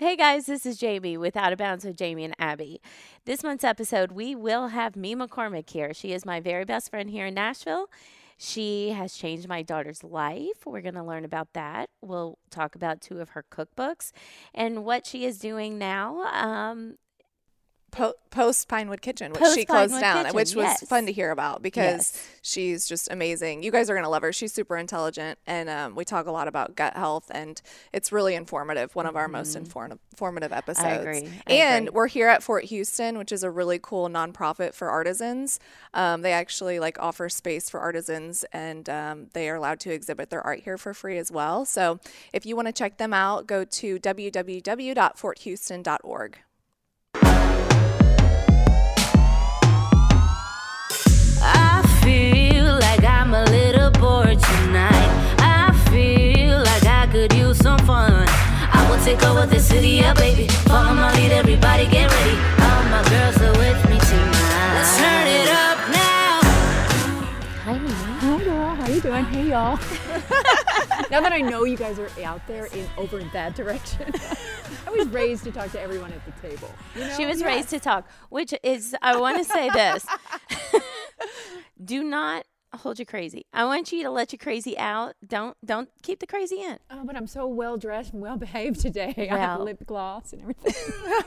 Hey guys, this is Jamie with Out of Bounds with Jamie and Abby. This month's episode, we will have Mee McCormick here. She is my very best friend here in Nashville. She has changed my daughter's life. We're going to learn about that. We'll talk about two of her cookbooks and what she is doing now. Um, po- post Pinewood Kitchen, which Post she closed Pinewood down, Kitchen, which was yes. fun to hear about because Yes. she's just amazing. You guys are gonna love her. She's super intelligent, and um, we talk a lot about gut health, and it's really informative. One of our most inform- informative episodes. Mm-hmm. agree. I and agree. we're here at Fort Houston, which is a really cool nonprofit for artisans. Um, they actually like offer space for artisans, and um, they are allowed to exhibit their art here for free as well. So if you want to check them out, go to www.forthouston.org. feel like I'm a little bored tonight. I feel like I could use some fun. I will take over the city, yeah, baby. Follow my lead, everybody get ready. All my girls are with me tonight. Let's turn it up now. hi, Mee. Hi, girl. How you doing? Hey, y'all. now that I know you guys are out there in over in that direction, I was raised to talk to everyone at the table. You know? She was Yes. raised to talk, which is, I want to say this do not hold you crazy. I want you to let your crazy out. Don't don't keep the crazy in. Oh, but I'm so well dressed and well behaved today. I have Well. lip gloss and everything.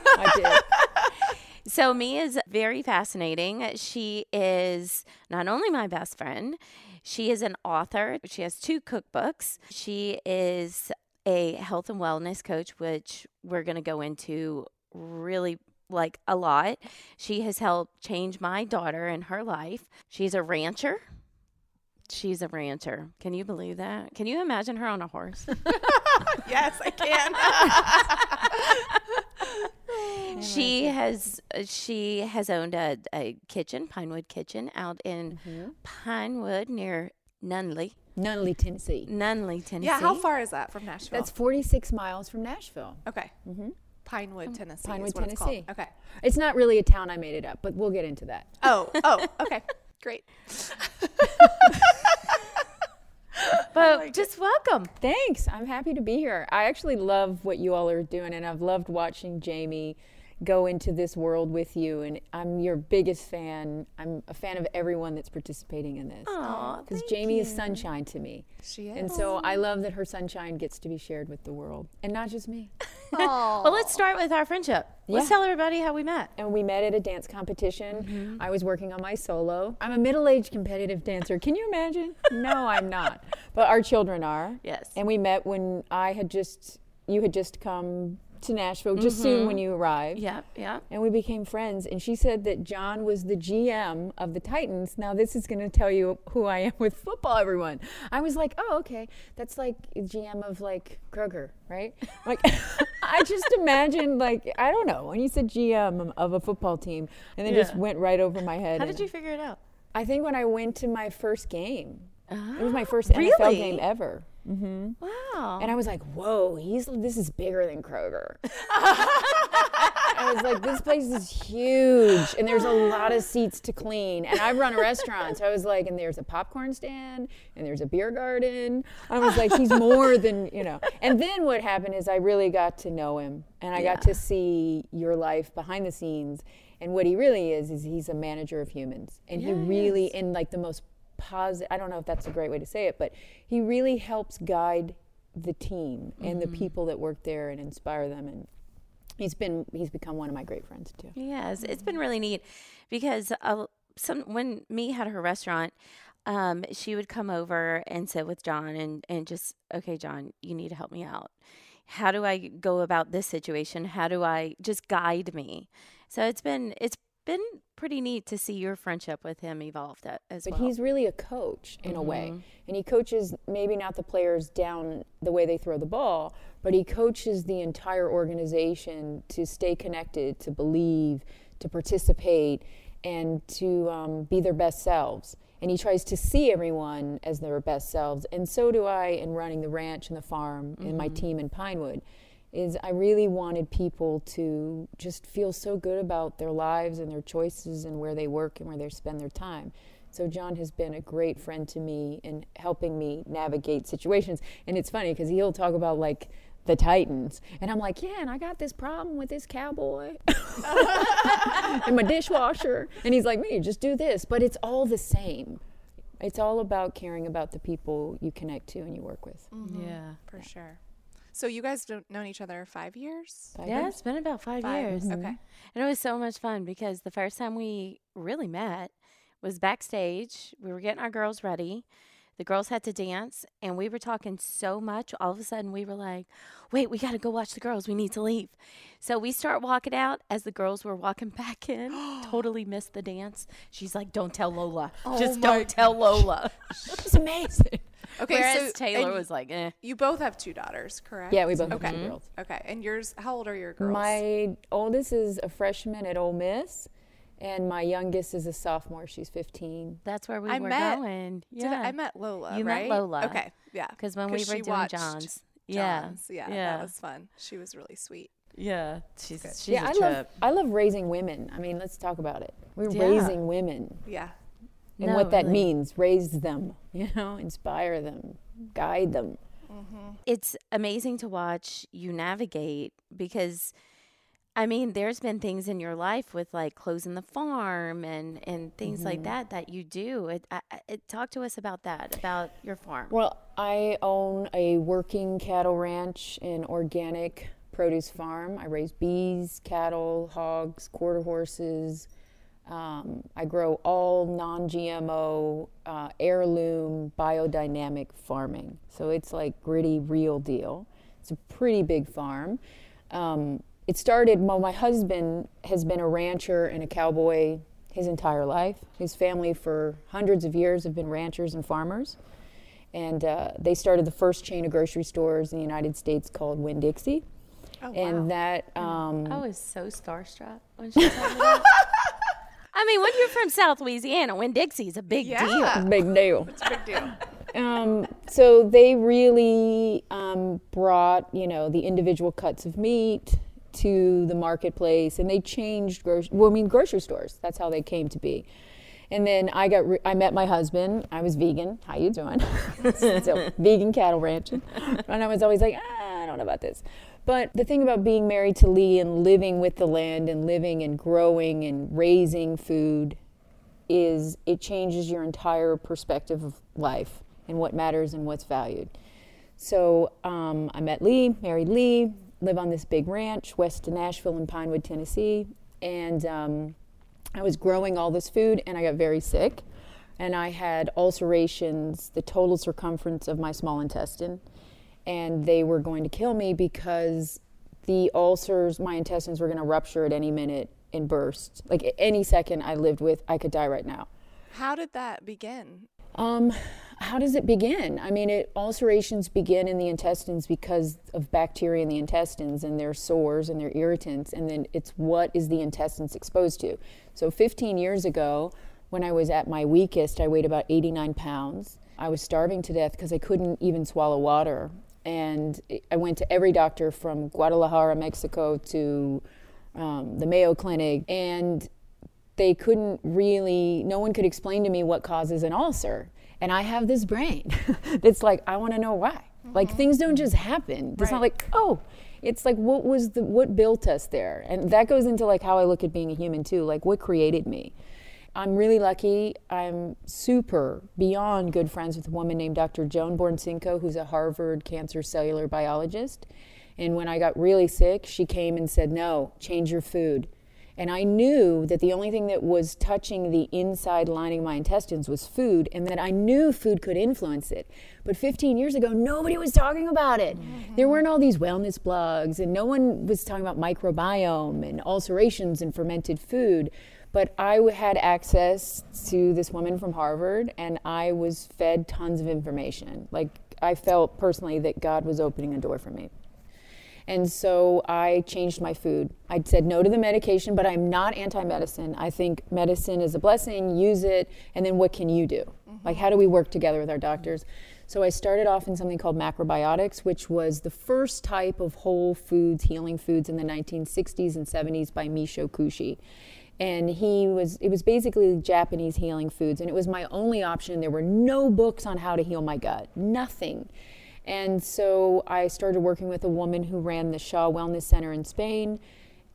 I did. So Mee is very fascinating. She is not only my best friend, she is an author. She has two cookbooks. She is a health and wellness coach, which we're going to go into really like a lot. She has helped change my daughter and her life. She's a rancher. She's a rancher. Can you believe that? Can you imagine her on a horse? Yes, I can. she has uh, she has owned a, a kitchen, Pinewood Kitchen, out in Mm-hmm. Pinewood near Nunnelly, Nunnelly, Tennessee. Nunnelly, Tennessee. yeah, how far is that from Nashville? That's 46 miles from Nashville. Okay. Pinewood, um, Tennessee. is Pinewood, what it's Okay. It's not really a town. I made it up, but we'll get into that. Oh, oh, okay. Great. But just welcome. Thanks. I'm happy to be here. I actually love what you all are doing, and I've loved watching Jamie go into this world with you. And I'm your biggest fan. I'm a fan of everyone that's participating in this. Because thank Jamie is sunshine to me. She is. And so I love that her sunshine gets to be shared with the world, and not just me. Well, let's start with our friendship. Let's Yeah. tell everybody how we met. And we met at a dance competition. Mm-hmm. I was working on my solo. I'm a middle aged competitive dancer. Can you imagine? no, I'm not. But our children are. Yes. And we met when I had just, you had just come to Nashville, just soon when you arrived. Yeah, yeah. And we became friends. And she said that Jon was the GM of the Titans. Now, this is going to tell you who I am with football, everyone. I was like, oh, okay. That's like GM of like Kroger, right? Like, I just imagined, like, I don't know, when you said GM of a football team, and then just went right over my head. How did you figure it out? I think when I went to my first game, it was my first Ah, really? NFL game ever. Wow. And I was like, "Whoa, he's this is bigger than Kroger." I was like, "This place is huge, and there's a lot of seats to clean." And I run a restaurant, so I was like, "And there's a popcorn stand, and there's a beer garden." I was like, "He's more than you know." And then what happened is I really got to know him, and I got to see your life behind the scenes. And what he really is is he's a manager of humans, and he really in like the most positive. I don't know if that's a great way to say it, but he really helps guide the team and the people that work there and inspire them. And he's been he's become one of my great friends too. Yes, it's been really neat because uh, some when Mee had her restaurant, um, she would come over and sit with Jon and and just okay, Jon, you need to help me out. How do I go about this situation? How do I just guide me? So it's been it's been pretty neat to see your friendship with him evolve as But well. he's really a coach in a way. And he coaches maybe not the players down the way they throw the ball, but he coaches the entire organization to stay connected, to believe, to participate, and to um, be their best selves. And he tries to see everyone as their best selves. And so do I in running the ranch and the farm and my team in Pinewood. Is I really wanted people to just feel so good about their lives and their choices and where they work and where they spend their time. So Jon has been a great friend to Mee in helping me navigate situations. And it's funny because he'll talk about like the Titans. And I'm like, yeah, and I got this problem with this cowboy and my dishwasher. And he's like, me, just do this. But it's all the same. It's all about caring about the people you connect to and you work with. mm Yeah. For sure. So you guys don't known each other five years? Five Yeah, years? it's been about five, Five. years. Okay. And it was so much fun because the first time we really met was backstage. We were getting our girls ready. The girls had to dance, and we were talking so much. All of a sudden, we were like, wait, we got to go watch the girls. We need to leave. So we start walking out as the girls were walking back in. totally missed the dance. She's like, don't tell Lola. Oh Just don't tell Lola. It's amazing. Okay. Whereas so Taylor was like, eh. You both have two daughters, correct? Yeah, we both have two girls. Okay. And yours? How old are your girls? My oldest is a freshman at Ole Miss, and my youngest is a sophomore. She's 15. That's where we I were met- going. Yeah. I, I met Lola. You met? Lola. Okay. Yeah. Because when we were she doing watched John's. Yeah. John's. Yeah. Yeah. That was fun. She was really sweet. Yeah. She's, she's yeah, a I trip. love I love raising women. I mean, let's talk about it. We're Yeah. raising women Yeah. And No, what that really. means. Raise them, you know, inspire them, guide them. it's amazing to watch you navigate because I mean there's been things in your life with like closing the farm and and things Mm-hmm. like that that you do. It, I, I- it talk to us about that about your farm. Well, I own a working cattle ranch and organic produce farm. I raise bees, cattle, hogs, quarter horses. Um, I grow all non GMO, uh, heirloom, biodynamic farming. So it's like gritty, real deal. It's a pretty big farm. Um, it started, well, my husband has been a rancher and a cowboy his entire life. His family, for hundreds of years, have been ranchers and farmers and uh, they started the first chain of grocery stores in the United States called Winn Dixie. Oh, and wow. that um, I was so starstruck when she told me that. I mean, when you're from South Louisiana, Winn Dixie's a big deal. Yeah. big deal. It's a big deal. Um, so they really um, brought, you know, the individual cuts of meat to the marketplace, and they changed. Gro- well, I mean, grocery stores. That's how they came to be. And then I got, re- I met my husband. I was vegan. How you doing? so vegan cattle ranching, and I was always like, ah, I don't know about this. But the thing about being married to Lee and living with the land and living and growing and raising food is it changes your entire perspective of life and what matters and what's valued. So um, I met Lee, married Lee, live on this big ranch west of Nashville in Pinewood, Tennessee, and um, I was growing all this food and I got very sick, and I had ulcerations, the total circumference of my small intestine, and they were going to kill me because the ulcers, my intestines were going to rupture at any minute and burst. Like any second I lived with, I could die right now. How did that begin? Um, how does it begin? I mean, it, ulcerations begin in the intestines because of bacteria in the intestines and their sores and their irritants, and then it's what is the intestines exposed to. So, 15 years ago, when I was at my weakest, I weighed about 89 pounds. I was starving to death because I couldn't even swallow water. And I went to every doctor from Guadalajara, Mexico to um, the Mayo Clinic, and they couldn't really no one could explain to me what causes an ulcer. And i have this brain that's like i want to know why. Like things don't just happen. It's not like oh it's like what was the what built us there? And that goes into like how i look at being a human too. Like what created me i'm really lucky i'm super beyond good friends with a woman named dr joan Borysenko who's a harvard cancer cellular biologist and when i got really sick she came and said no change your food and I knew that the only thing that was touching the inside lining of my intestines was food, and that I knew food could influence it. But 15 years ago, nobody was talking about it. Mm-hmm. There weren't all these wellness blogs, and no one was talking about microbiome and ulcerations and fermented food. But I had access to this woman from Harvard, and I was fed tons of information. Like, I felt personally that God was opening a door for me. And so I changed my food. I said no to the medication, but I'm not anti medicine. I think medicine is a blessing, use it, and then what can you do? Mm-hmm. Like, how do we work together with our doctors? So I started off in something called macrobiotics, which was the first type of whole foods, healing foods in the 1960s and 70s by Michio Kushi. And he was, it was basically Japanese healing foods, and it was my only option. There were no books on how to heal my gut, nothing. And so I started working with a woman who ran the SHA Wellness Center in Spain.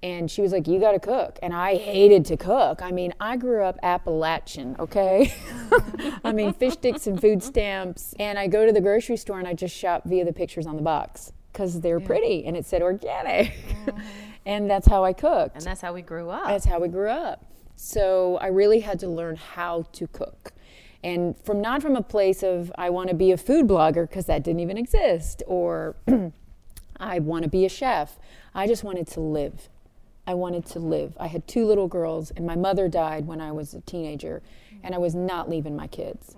And she was like, You got to cook. And I hated to cook. I mean, I grew up Appalachian, okay? I mean, fish sticks and food stamps. And I go to the grocery store and I just shop via the pictures on the box because they're pretty and it said organic. Uh-huh. And that's how I cooked. And that's how we grew up. That's how we grew up. So I really had to learn how to cook. And from not from a place of I want to be a food blogger because that didn't even exist or I want to be a chef. I just wanted to live. I wanted to live. I had two little girls and my mother died when I was a teenager and I was not leaving my kids.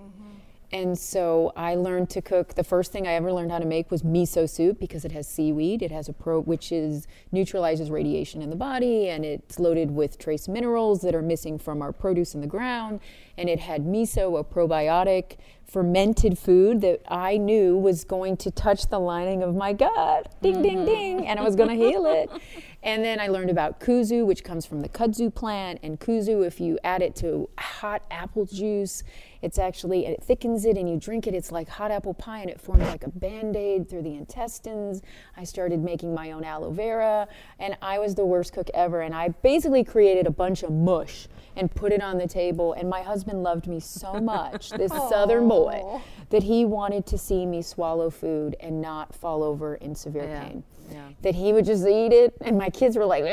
And so I learned to cook. The first thing I ever learned how to make was miso soup because it has seaweed. It has a pro, which is neutralizes radiation in the body, and it's loaded with trace minerals that are missing from our produce in the ground. And it had miso, a probiotic fermented food that I knew was going to touch the lining of my gut. Ding, ding, mm-hmm. ding, and I was going to heal it. And then I learned about kuzu, which comes from the kudzu plant. And kuzu, if you add it to hot apple juice, it's actually, it thickens it and you drink it. It's like hot apple pie and it forms like a band aid through the intestines. I started making my own aloe vera and I was the worst cook ever. And I basically created a bunch of mush and put it on the table. And my husband loved me so much, this southern boy, that he wanted to see me swallow food and not fall over in severe Yeah. pain. Yeah. That he would just eat it, and my kids were like,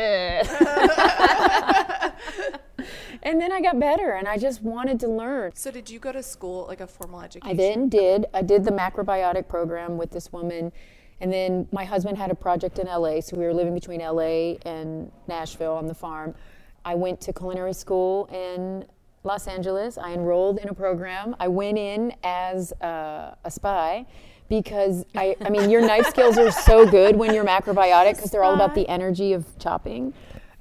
and then I got better, and I just wanted to learn. So did you go to school, like a formal education? I then did. I did the macrobiotic program with this woman. And then my husband had a project in LA, so we were living between LA and Nashville on the farm. I went to culinary school in Los Angeles. I enrolled in a program. I went in as uh, a spy because I, I mean, your knife skills are so good when you're macrobiotic because they're all about the energy of chopping.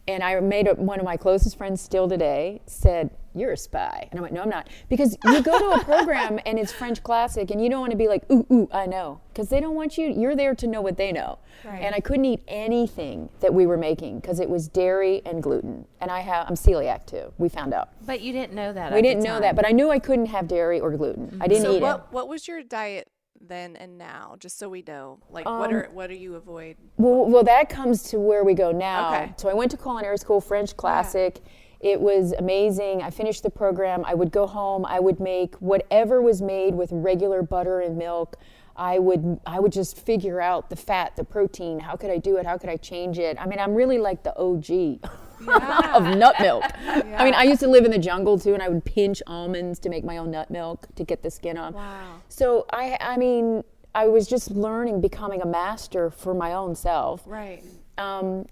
And I made a, one of my closest friends still today said, You're a spy. And I went, No, I'm not. Because you go to a program and it's French classic and you don't want to be like, Ooh, ooh, I know. Because they don't want you, you're there to know what they know. And I couldn't eat anything that we were making because it was dairy and gluten. And I have, I'm celiac too, we found out. But you didn't know that. We at didn't know time. that, but I knew I couldn't have dairy or gluten. I didn't So eat what it. what was your diet then and now, just so we know? Like Um, what are what do you avoid? Well, well, that comes to where we go now. Okay. So I went to culinary school, French classic. It was amazing. I finished the program. I would go home. I would make whatever was made with regular butter and milk. I would I would just figure out the fat, the protein. How could I do it? How could I change it? I mean, I'm really like the OG of nut milk. I mean, I used to live in the jungle too, and I would pinch almonds to make my own nut milk to get the skin off. Wow. So I I mean, I was just learning, becoming a master for my own self Right. um,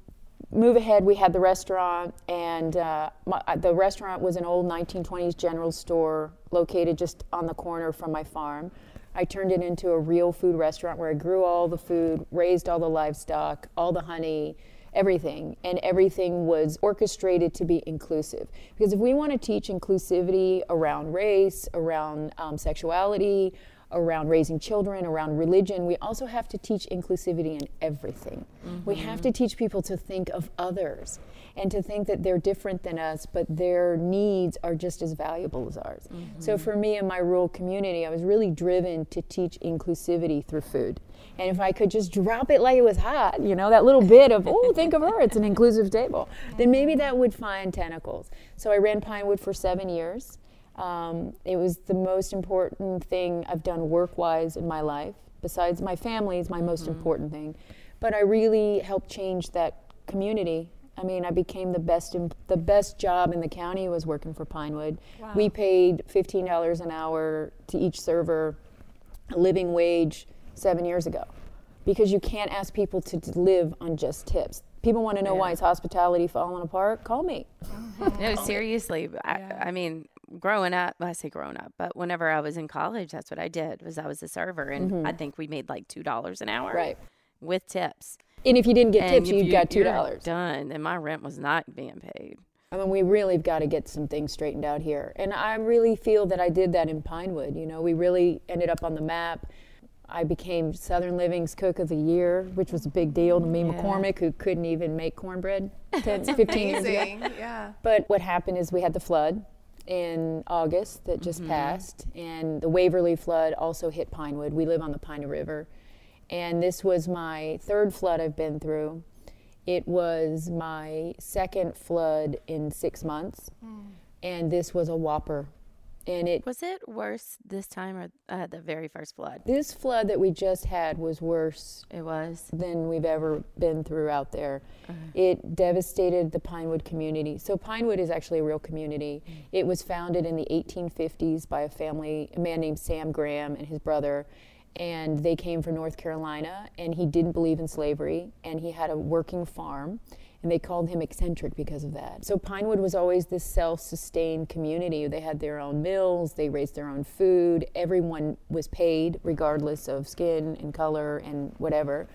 move ahead we had the restaurant and uh, my, uh, the restaurant was an old 1920s general store located just on the corner from my farm i turned it into a real food restaurant where i grew all the food raised all the livestock all the honey everything and everything was orchestrated to be inclusive. Because if we want to teach inclusivity around race around um, sexuality around raising children, around religion, we also have to teach inclusivity in everything. We mm-hmm. have to teach people to think of others and to think that they're different than us, but their needs are just as valuable as ours. So mm-hmm. for me in my rural community, I was really driven to teach inclusivity through food. And if I could just drop it like it was hot, you know, that little bit of, oh, think of her, it's an inclusive table, then maybe mm-hmm. that would find tentacles. So I ran Pinewood for seven years. Um, it was the most important thing I've done work wise in my life. Besides my family is my most important thing, but I really helped change that community. I mean, I became the best. Em- the best job in the county was working for Pinewood. We paid fifteen dollars an hour to each server, a living wage seven years ago, because you can't ask people to, to live on just tips. People want to know why is hospitality falling apart? Call me. No, seriously. I, I mean, growing up, I say growing up, but whenever I was in college, that's what I did. Was I was a server, and I think we made like two dollars an hour, Mm-hmm. Right. with tips. And if you didn't get And tips, you you- got two dollars. Done, and my rent was not being paid. I mean, we really have got to get some things straightened out here. And I really feel that I did that in Pinewood. You know, we really ended up on the map. I became Southern Living's Cook of the Year, which was a big deal to me, McCormick, who couldn't even make cornbread 10, 15 years ago. Yeah. But what happened is we had the flood in August that just mm-hmm. passed, and the Waverly flood also hit Pinewood. We live on the Pine River. And this was my third flood I've been through. It was my second flood in six months. Mm. And this was a whopper. And it Was it worse this time or uh, the very first flood? this flood that we just had was worse It was. than we've ever been through out there. It devastated the Pinewood community. So Pinewood is actually a real community. It was founded in the 1850s by a family, a man named Sam Graham and his brother, and they came from North Carolina. And he didn't believe in slavery, and he had a working farm. And they called him eccentric because of that. So Pinewood was always this self-sustained community. They had their own mills, they raised their own food. Everyone was paid regardless of skin and color and whatever.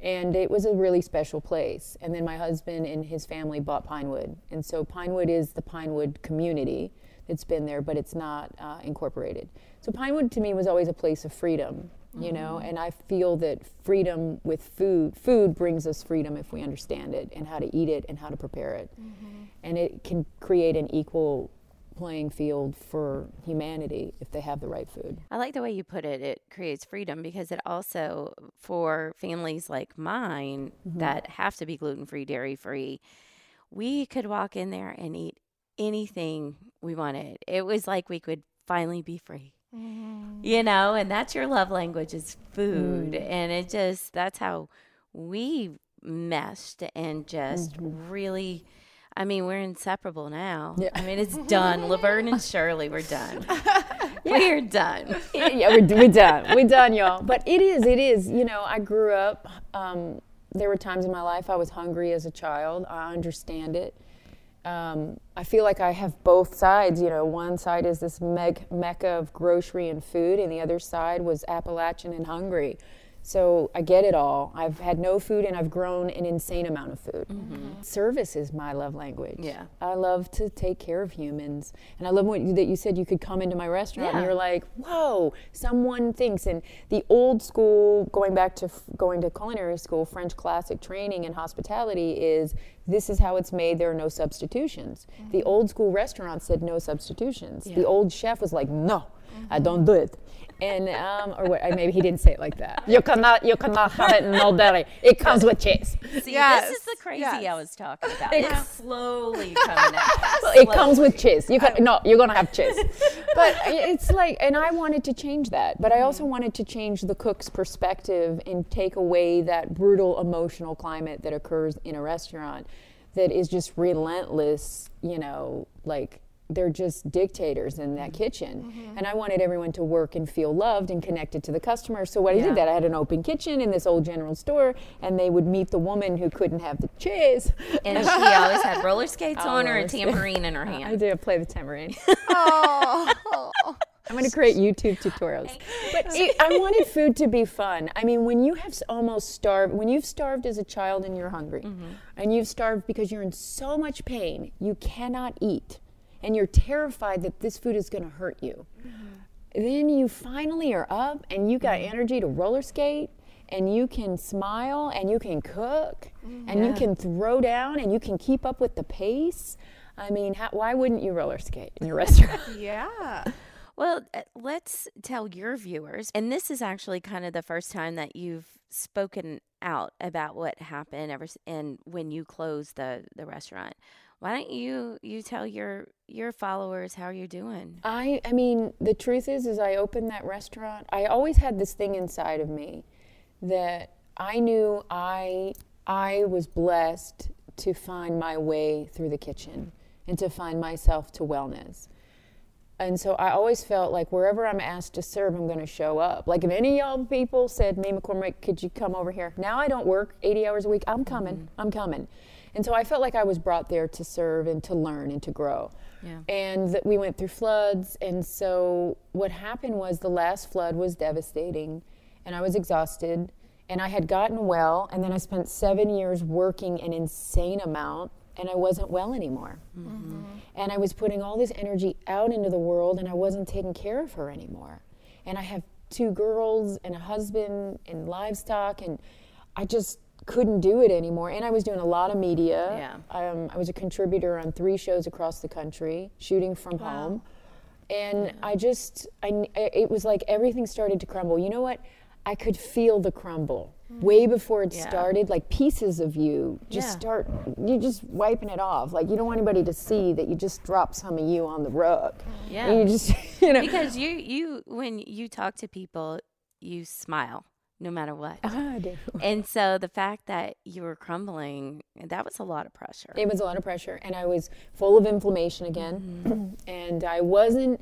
And it was a really special place. And then my husband and his family bought Pinewood. And so Pinewood is the Pinewood community that's been there, but it's not uh, incorporated. So Pinewood to me was always a place of freedom, you know, mm-hmm. and I feel that freedom with food, food brings us freedom if we understand it and how to eat it and how to prepare it. Mm-hmm. And it can create an equal playing field for humanity if they have the right food. I like the way you put it. It creates freedom because it also, for families like mine mm-hmm. that have to be gluten free, dairy free, we could walk in there and eat anything we wanted. It was like we could finally be free. Mm-hmm. You know, and that's your love language is food. Mm. And it just, that's how we meshed and just mm-hmm. really. I mean, we're inseparable now. I mean, it's done. Laverne and Shirley, we're done. We're done. yeah, we're, we're done. We're done, y'all. But it is, it is. You know, I grew up. Um, there were times in my life I was hungry as a child. I understand it. Um, I feel like I have both sides. You know, one side is this meg- mecca of grocery and food, and the other side was Appalachian and hungry. So I get it all. I've had no food and I've grown an insane amount of food. Mm-hmm. Service is my love language. Yeah. I love to take care of humans. And I love what you, that you said you could come into my restaurant and you're like, whoa, someone thinks. And the old school, going back to f- going to culinary school, French classic training and hospitality is this is how it's made, there are no substitutions. The mm-hmm. old school restaurant said no substitutions. The old chef was like, no, I mm-hmm. don't do it. And um, or what, maybe he didn't say it like that. You cannot, you cannot have it in no. It comes with cheese. See, Yes, this is the crazy yes. I was talking about. It's slowly coming out. It comes with cheese. You can no, you're gonna have cheese. But it's like, and I wanted to change that. But I also wanted to change the cook's perspective and take away that brutal emotional climate that occurs in a restaurant, that is just relentless. You know, like they're just dictators in that mm-hmm. kitchen. Mm-hmm. And I wanted everyone to work and feel loved and connected to the customer. So what I did that I had an open kitchen in this old general store, and they would meet the woman who couldn't have the cheese. And she always had roller skates on or a tambourine in her hand. I did play the tambourine. Oh. I'm going to create YouTube tutorials. But it, I wanted food to be fun. I mean, when you have almost starved, when you've starved as a child and you're hungry, mm-hmm. and you've starved because you're in so much pain, you cannot eat, and you're terrified that this food is going to hurt you. Mm-hmm. Then you finally are up and you got mm-hmm. energy to roller skate. And you can smile and you can cook mm-hmm. and you can throw down and you can keep up with the pace. I mean, how, why wouldn't you roller skate in your restaurant? yeah. Well, uh, let's tell your viewers, and this is actually kind of the first time that you've spoken out about what happened ever s- and when you closed the the restaurant. Why don't you you tell your your followers how you're doing? I I mean, the truth is is I opened that restaurant. I always had this thing inside of me that I knew I I was blessed to find my way through the kitchen and to find myself to wellness. And so I always felt like wherever I'm asked to serve, I'm going to show up. Like if any of y'all people said, Mee McCormick, could you come over here? Now I don't work 80 hours a week. I'm coming. Mm-hmm. I'm coming. And so I felt like I was brought there to serve and to learn and to grow. Yeah. And that we went through floods. And so what happened was the last flood was devastating. And I was exhausted. And I had gotten well. And then I spent seven years working an insane amount. And I wasn't well anymore. Mm-hmm. And I was putting all this energy out into the world, and I wasn't taking care of her anymore. And I have two girls and a husband and livestock, and I just couldn't do it anymore. And I was doing a lot of media. Yeah. Um, I was a contributor on three shows across the country, shooting from home. And I just, I, it was like everything started to crumble. You know what? I could feel the crumble way before it Mm. Yeah. started. Like pieces of you just Yeah. start, you're just wiping it off. Like you don't want anybody to see that you just dropped some of you on the rug. Yeah. And you just, you know. because you you when you talk to people, you smile no matter what. Ah, I do. and so the fact that you were crumbling, that was a lot of pressure. It was a lot of pressure, and I was full of inflammation again, and I wasn't,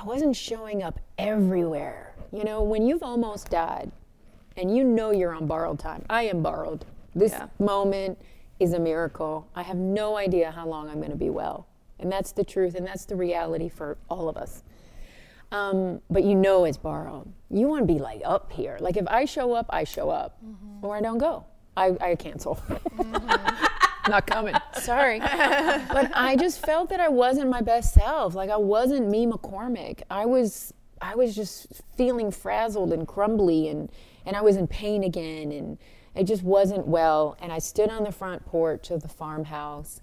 I wasn't showing up everywhere. You know, when you've almost died, and you know you're on borrowed time. I am borrowed. This Yeah. moment is a miracle. I have no idea how long I'm going to be well, and that's the truth, and that's the reality for all of us. Um, but you know it's borrowed. You want to be like up here. Like if I show up, I show up, or I don't go. I, I cancel. Not coming. Sorry. but I just felt that I wasn't my best self. Like I wasn't Mee McCormick. I was I was just feeling frazzled and crumbly and and I was in pain again and it just wasn't well. And I stood on the front porch of the farmhouse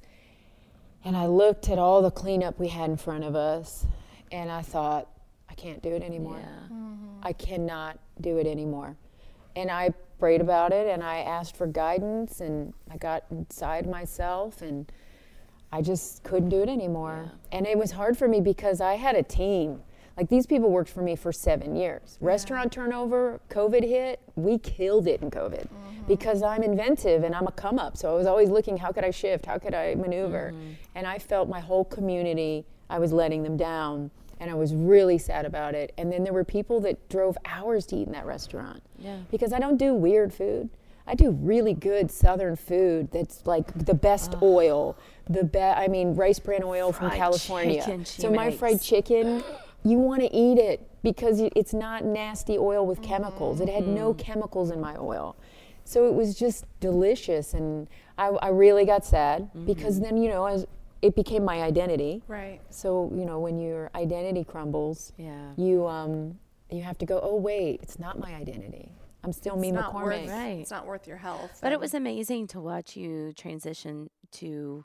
and I looked at all the cleanup we had in front of us and I thought, I can't do it anymore. Mm-hmm. I cannot do it anymore. And I prayed about it and I asked for guidance and I got inside myself and I just couldn't do it anymore. And it was hard for me because I had a team. Like these people worked for me for seven years. Restaurant turnover, COVID hit, we killed it in COVID mm-hmm. because I'm inventive and I'm a come up. So I was always looking, how could I shift? How could I maneuver? Mm-hmm. And I felt my whole community, I was letting them down. And I was really sad about it. And then there were people that drove hours to eat in that restaurant. Yeah. Because I don't do weird food. I do really good southern food that's like the best oil, the best, I mean, rice bran oil from California. so my fried chicken, you want to eat it because it's not nasty oil with chemicals. It had Mm-hmm. no chemicals in my oil. So it was just delicious. And I, I really got sad because Mm-hmm. then, you know, as it became my identity. Right. So you know, when your identity crumbles, Yeah. you um, you have to go. Oh wait, it's not my identity. I'm still me It's not worth, Right. It's not worth your health. But it was amazing to watch you transition to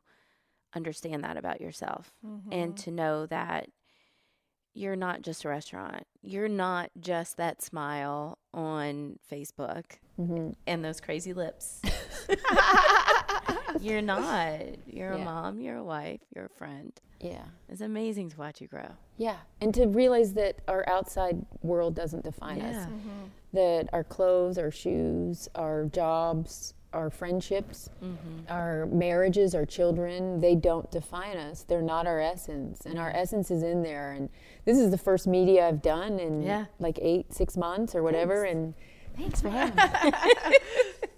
understand that about yourself and to know that you're not just a restaurant. You're not just that smile on Facebook Mm-hmm. and those crazy lips. you're not. You're a mom, you're a wife, you're a friend. Yeah, It's amazing to watch you grow. yeah, and to realize that our outside world doesn't define us. Yeah. That our clothes, our shoes, our jobs, our friendships, Mm-hmm. our marriages, our children, they don't define us. They're not our essence, and our essence is in there. And this is the first media I've done in Yeah. like eight, six months or whatever. And thanks for having me.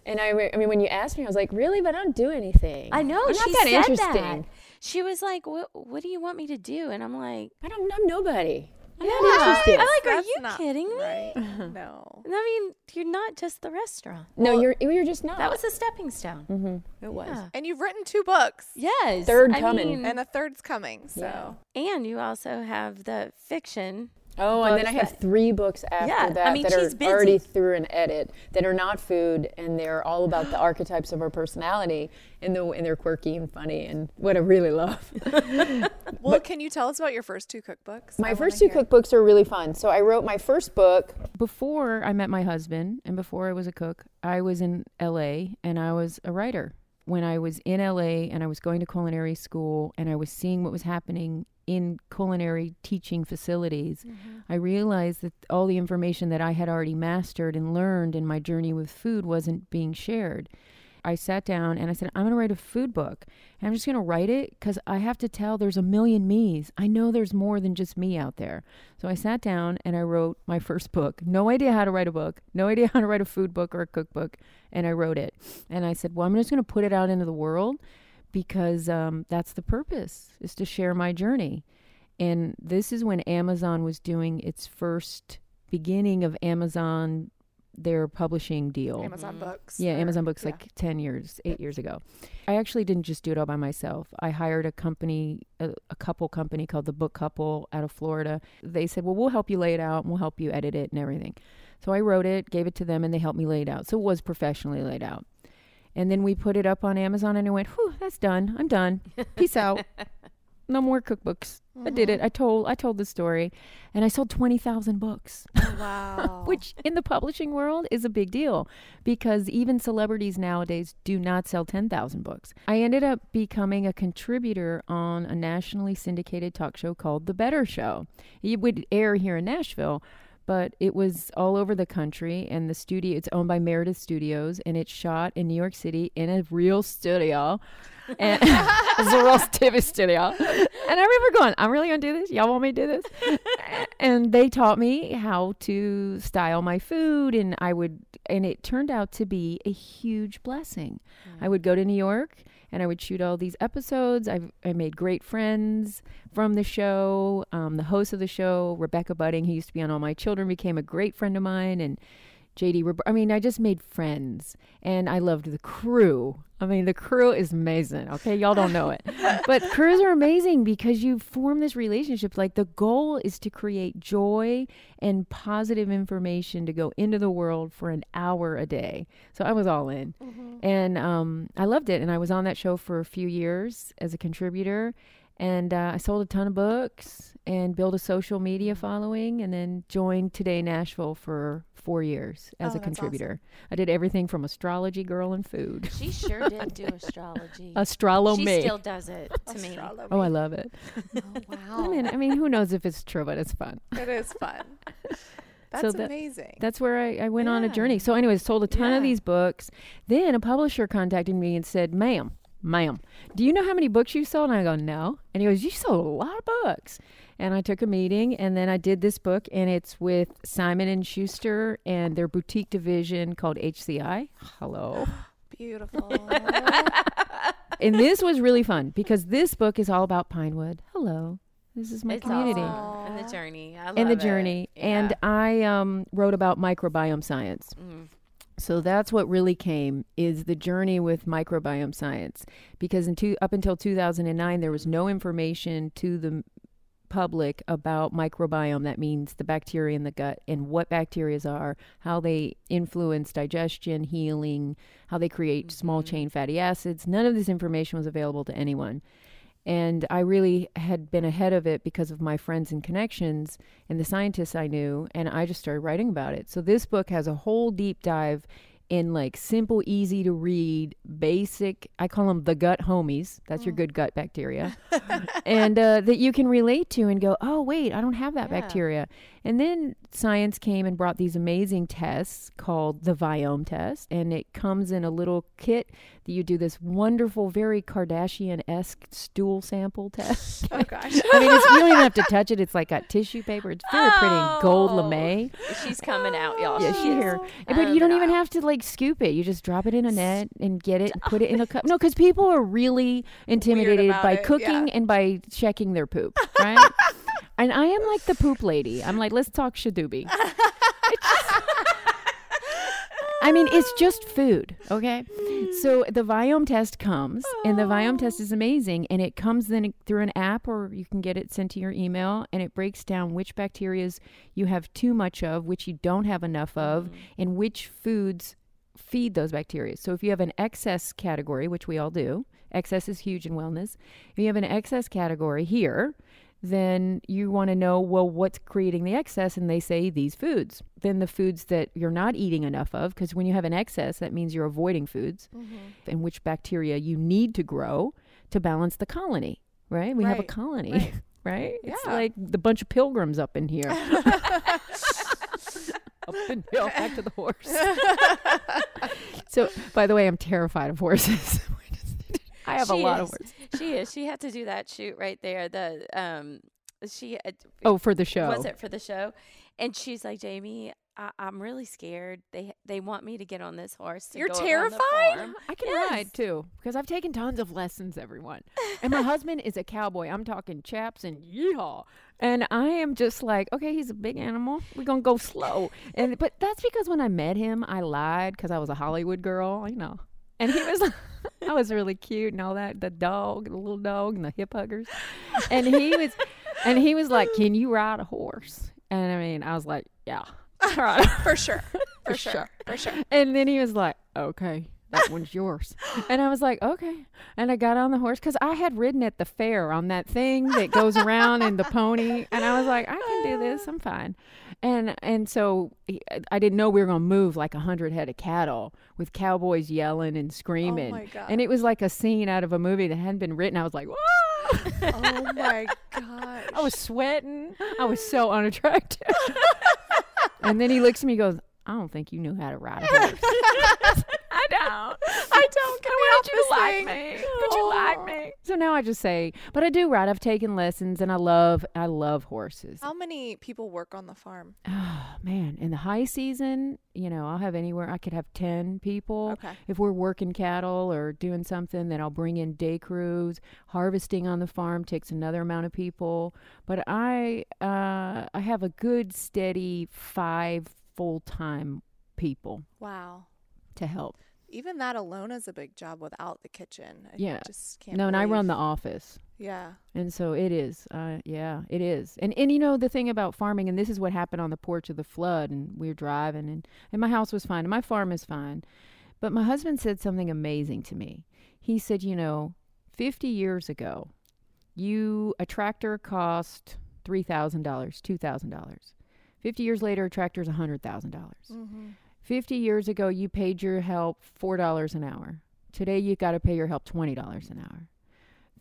and I, re- I mean, when you asked me, I was like, really? But I don't do anything. I know I'm she not that said interesting. that. She was like, "What? What do you want me to do?" And I'm like, I don't. I'm nobody. I'm Yeah. not interested. I'm like, "Are That's you not kidding me?" Right. no. I mean, you're not just the restaurant. no, you're you're just not. That was a stepping stone. Mm-hmm. it was. Yeah. And you've written two books, Yes. Third I coming. mean, and a third's coming. So Yeah. and you also have the fiction. Oh, and then I have that- three books after Yeah, I that mean, that she's are busy. already through an edit that are not food and they're all about the archetypes of our personality and the and they're quirky and funny and what I really love. well, can you tell us about your first two cookbooks? my I first two hear. cookbooks are really fun. So I wrote my first book. before I met my husband and before I was a cook, I was in LA and I was a writer. When I was in LA and I was going to culinary school and I was seeing what was happening in culinary teaching facilities, mm-hmm. I realized that all the information that I had already mastered and learned in my journey with food wasn't being shared. I sat down and I said, I'm going to write a food book. And I'm just going to write it because I have to tell there's a million me's. I know there's more than just me out there. So I sat down and I wrote my first book. No idea how to write a book, no idea how to write a food book or a cookbook. And I wrote it. And I said, Well, I'm just going to put it out into the world because um, that's the purpose, is to share my journey. And this is when Amazon was doing its first beginning of Amazon, their publishing deal. Amazon books. Yeah, or- Amazon Books yeah. like 10 years, 8 years ago. I actually didn't just do it all by myself. I hired a company, a, a couple company called the Book Couple out of Florida. They said, "Well, we'll help you lay it out and we'll help you edit it and everything." So I wrote it, gave it to them and they helped me lay it out. So it was professionally laid out. And then we put it up on Amazon and I went, "Whew, that's done. I'm done. Peace out." no more cookbooks. I did it. Mm-hmm. I told I told the story, and I sold twenty thousand books, Wow. which in the publishing world is a big deal, because even celebrities nowadays do not sell ten thousand books. I ended up becoming a contributor on a nationally syndicated talk show called The Better Show. It would air here in Nashville. But it was all over the country, and the studio, it's owned by Meredith Studios, and it's shot in New York City in a real studio and it's a real TV studio. And I remember going, I'm really gonna do this. Y'all want me to do this? and they taught me how to style my food, and I would, and it turned out to be a huge blessing. I mm. would go to New York. And I would shoot all these episodes. I I made great friends from the show. Um, the host of the show, Rebecca Budig, who used to be on All My Children, became a great friend of mine. And JD, I mean, I just made friends and I loved the crew. I mean, the crew is amazing. Okay. Y'all don't know it, but crews are amazing because you form this relationship. Like the goal is to create joy and positive information to go into the world for an hour a day. So I was all in and um, I loved it. And I was on that show for a few years as a contributor. And uh, I sold a ton of books and built a social media following, and then joined Today Nashville for four years as Oh, a that's contributor. I did everything from astrology, girl, and food. She sure did do astrology. Astrolo she still does it to me. oh, I love it. wow. I mean, I mean, who knows if it's true, but it's fun. it is fun. That's that- amazing. That's where I, I went on a journey. So, anyways, sold a ton Yeah. of these books. Then a publisher contacted me and said, "Ma'am, ma'am, do you know how many books you sold?" And I go, "No." And he goes, "You sold a lot of books." And I took a meeting, and then I did this book, and it's with Simon and Schuster and their boutique division called HCI. Hello. Beautiful. and this was really fun because this book is all about Pinewood. Hello. This is my It's community. awesome. And the journey. I love and the it. journey. And I um, wrote about microbiome science. Mm. So that's what really came is the journey with microbiome science. Because in two, up until 2009, there was no information to the public about microbiome. That means the bacteria in the gut and what bacteria are, how they influence digestion, healing, how they create small mm-hmm. chain fatty acids. None of this information was available to anyone. And I really had been ahead of it because of my friends and connections and the scientists I knew. And I just started writing about it. So this book has a whole deep dive in like simple, easy to read, basic, I call them the gut homies. That's your good gut bacteria. and uh, that you can relate to and go, oh, wait, I don't have that Yeah. bacteria. And then science came and brought these amazing tests called the Viome test. And it comes in a little kit that you do this wonderful, very Kardashian esque stool sample test. oh gosh. I mean, it's, you don't even have to touch it. It's like got tissue paper. It's very pretty in gold Oh. lame. She's coming out, y'all. Yeah, She she is here. But you don't even have to like scoop it. You just drop it in a net and get it, and put it in a cup. No, because people are really intimidated by it, cooking yeah. and by checking their poop, right? and I am like the poop lady. I'm like, let's talk shadoobie. I mean, it's just food, okay? So the Viome test comes, and the Viome test is amazing, and it comes then through an app, or you can get it sent to your email, and it breaks down which bacterias you have too much of, which you don't have enough of, and which foods feed those bacteria. So if you have an excess category, which we all do, excess is huge in wellness. If you have an excess category here, then you want to know, well, what's creating the excess? And they say these foods. Then the foods that you're not eating enough of, because when you have an excess, that means you're avoiding foods, mm-hmm. and which bacteria you need to grow to balance the colony, right? We have a colony. right. Right? It's Yeah. like the bunch of pilgrims up in here. up and hill, back to the horse. so, by the way, I'm terrified of horses. I have a She lot of horses. She is. She had to do that shoot right there. The um, she uh, Oh, for the show. was it for the show, and she's like, Jamie, I, I'm really scared. They they want me to get on this horse. To You're go around the terrified? farm." I can Yes. ride too because I've taken tons of lessons, everyone. And my husband is a cowboy. I'm talking chaps and yeehaw. And I am just like, okay, he's a big animal. We're gonna go slow. And but that's because when I met him, I lied because I was a Hollywood girl, you know. And he was, I was really cute and all that. The dog, the little dog, and the hip huggers. And he was, and he was like, "Can you ride a horse?" And I mean, I was like, "Yeah, all right." For sure. For For sure. sure. For sure. And then he was like, okay. That one's yours. And I was like, okay. And I got on the horse because I had ridden at the fair on that thing that goes around in the pony. And I was like, I can do this. I'm fine. And and so he- I didn't know we were going to move like a hundred head of cattle with cowboys yelling and screaming. my God. And it was like a scene out of a movie that hadn't been written. I was like, whoa. oh my gosh. I was sweating. I was so unattractive. and then he looks at me and goes, I don't think you knew how to ride a horse. I don't. I don't. Can Would help you like me? Would you like me? So now I just say, but I do ride. I've taken lessons and I love, I love horses. How many people work on the farm? Oh, man. In the high season, you know, I'll have anywhere, I could have 10 people. Okay. If we're working cattle or doing something, then I'll bring in day crews. Harvesting on the farm takes another amount of people. But I, uh, I have a good, steady five full time people Wow. to help. Even that alone is a big job without the kitchen. I Yeah. just can't. no, and I run the office. Yeah. And so it is. Uh, yeah, it is. And and you know the thing about farming, and this is what happened on the porch of the flood, and we were driving, and and my house was fine, and my farm is fine, but my husband said something amazing to me. He said, you know, fifty years ago, you a tractor cost three thousand dollars, two thousand dollars. Fifty years later, a hundred thousand dollars. Mm-hmm. 50 years ago, you paid your help $4 an hour. Today, you've got to pay your help $20 an hour.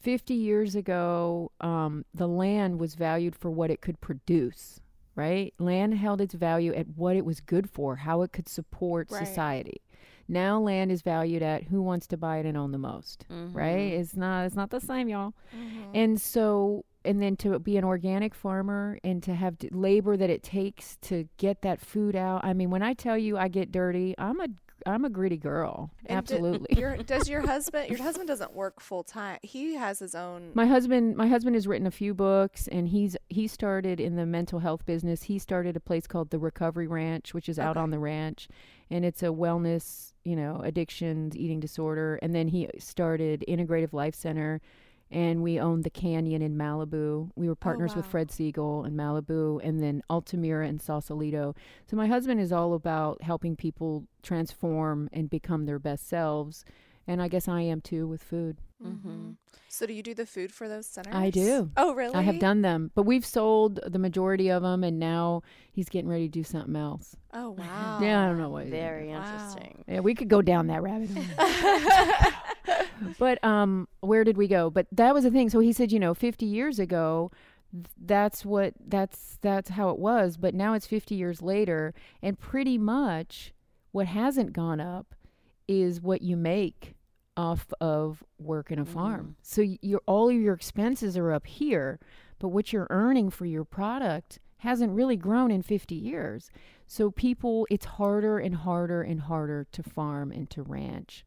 50 years ago, um, the land was valued for what it could produce, right? Land held its value at what it was good for, how it could support Right. society. Now land is valued at who wants to buy it and own the most, right? It's not it's not the same, y'all. And so and then to be an organic farmer and to have labor that it takes to get that food out. I mean, when I tell you I get dirty, I'm a I'm a gritty girl. And Absolutely. your, does your husband? Your husband doesn't work full time. He has his own. my husband my husband has written a few books and he's he started in the mental health business. He started a place called the Recovery Ranch, which is out on the ranch and it's a wellness, you know, addictions, eating disorder and then he started Integrative Life Center and we owned the Canyon in Malibu. We were oh, partners with wow. Fred Siegel in Malibu and then Alta Mira and Sausalito. So my husband is all about helping people transform and become their best selves. And I guess I am too with food. Mm-hmm. So do you do the food for those centers? I do. Oh, really? I have done them, but we've sold the majority of them, and now he's getting ready to do something else. Oh wow. Yeah, I don't know what. Very do. Wow. interesting. Yeah, we could go down that rabbit hole. but um, where did we go? But that was the thing. So he said, you know, 50 years ago, that's what that's that's how it was. But now it's 50 years later, and pretty much what hasn't gone up is what you make off of working a farm. So y- your all of your expenses are up here, but what you're earning for your product hasn't really grown in 50 years. So people, it's harder and harder and harder to farm and to ranch.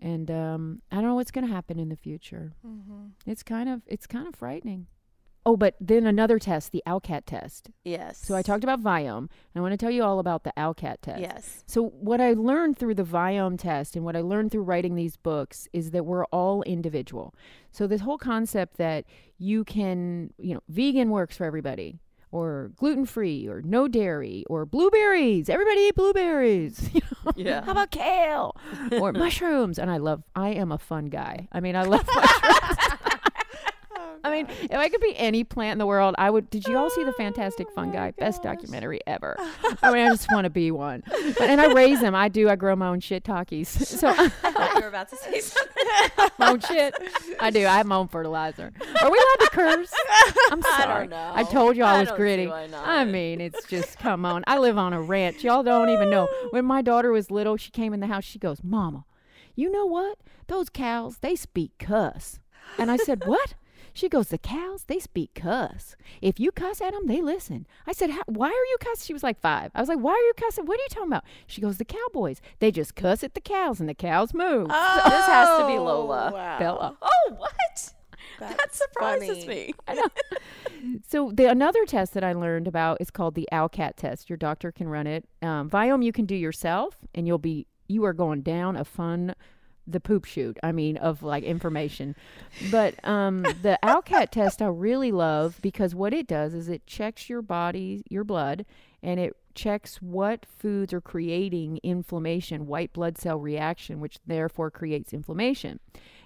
And um, I don't know what's going to happen in the future. Mm-hmm. It's kind of it's kind of frightening. Oh, but then another test, the ALCAT test. Yes. So I talked about Viome. I want to tell you all about the ALCAT test. Yes. So what I learned through the Viome test and what I learned through writing these books is that we're all individual. So this whole concept that you can, you know, vegan works for everybody or gluten free or no dairy or blueberries. Everybody eat blueberries. You know? Yeah. How about kale or mushrooms? And I love I am a fun guy. I mean, I love mushrooms. I mean, if I could be any plant in the world, I would. Did you all see the Fantastic Fungi? Oh Best documentary ever. I mean, I just want to be one. But, and I raise them. I do. I grow my own shiitakes. So I thought you were about to say something. my own shit. I do. I have my own fertilizer. Are we allowed to curse? I'm sorry. I don't know. I told you I, I was gritty. I mean, it's just come on. I live on a ranch. Y'all don't even know. When my daughter was little, she came in the house. She goes, "Mama, you know what? Those cows, they speak cuss." And I said, "What?" She goes, "The cows, they speak cuss. If you cuss at them, they listen." I said, "Why are you cussing?" She was like five. I was like, "Why are you cussing? What are you talking about?" She goes, "The cowboys, they just cuss at the cows, and the cows move." this has to be Lola. Oh, Wow. Bella. Oh, what? That's that surprises funny. me. I know. so the another test that I learned about is called the ALCAT test. Your doctor can run it. Um, Viome you can do yourself, and you'll be you are going down a fun the poop shoot. I mean, of like information. But um, the ALCAT test I really love because what it does is it checks your body, your blood, and it checks what foods are creating inflammation, white blood cell reaction, which therefore creates inflammation.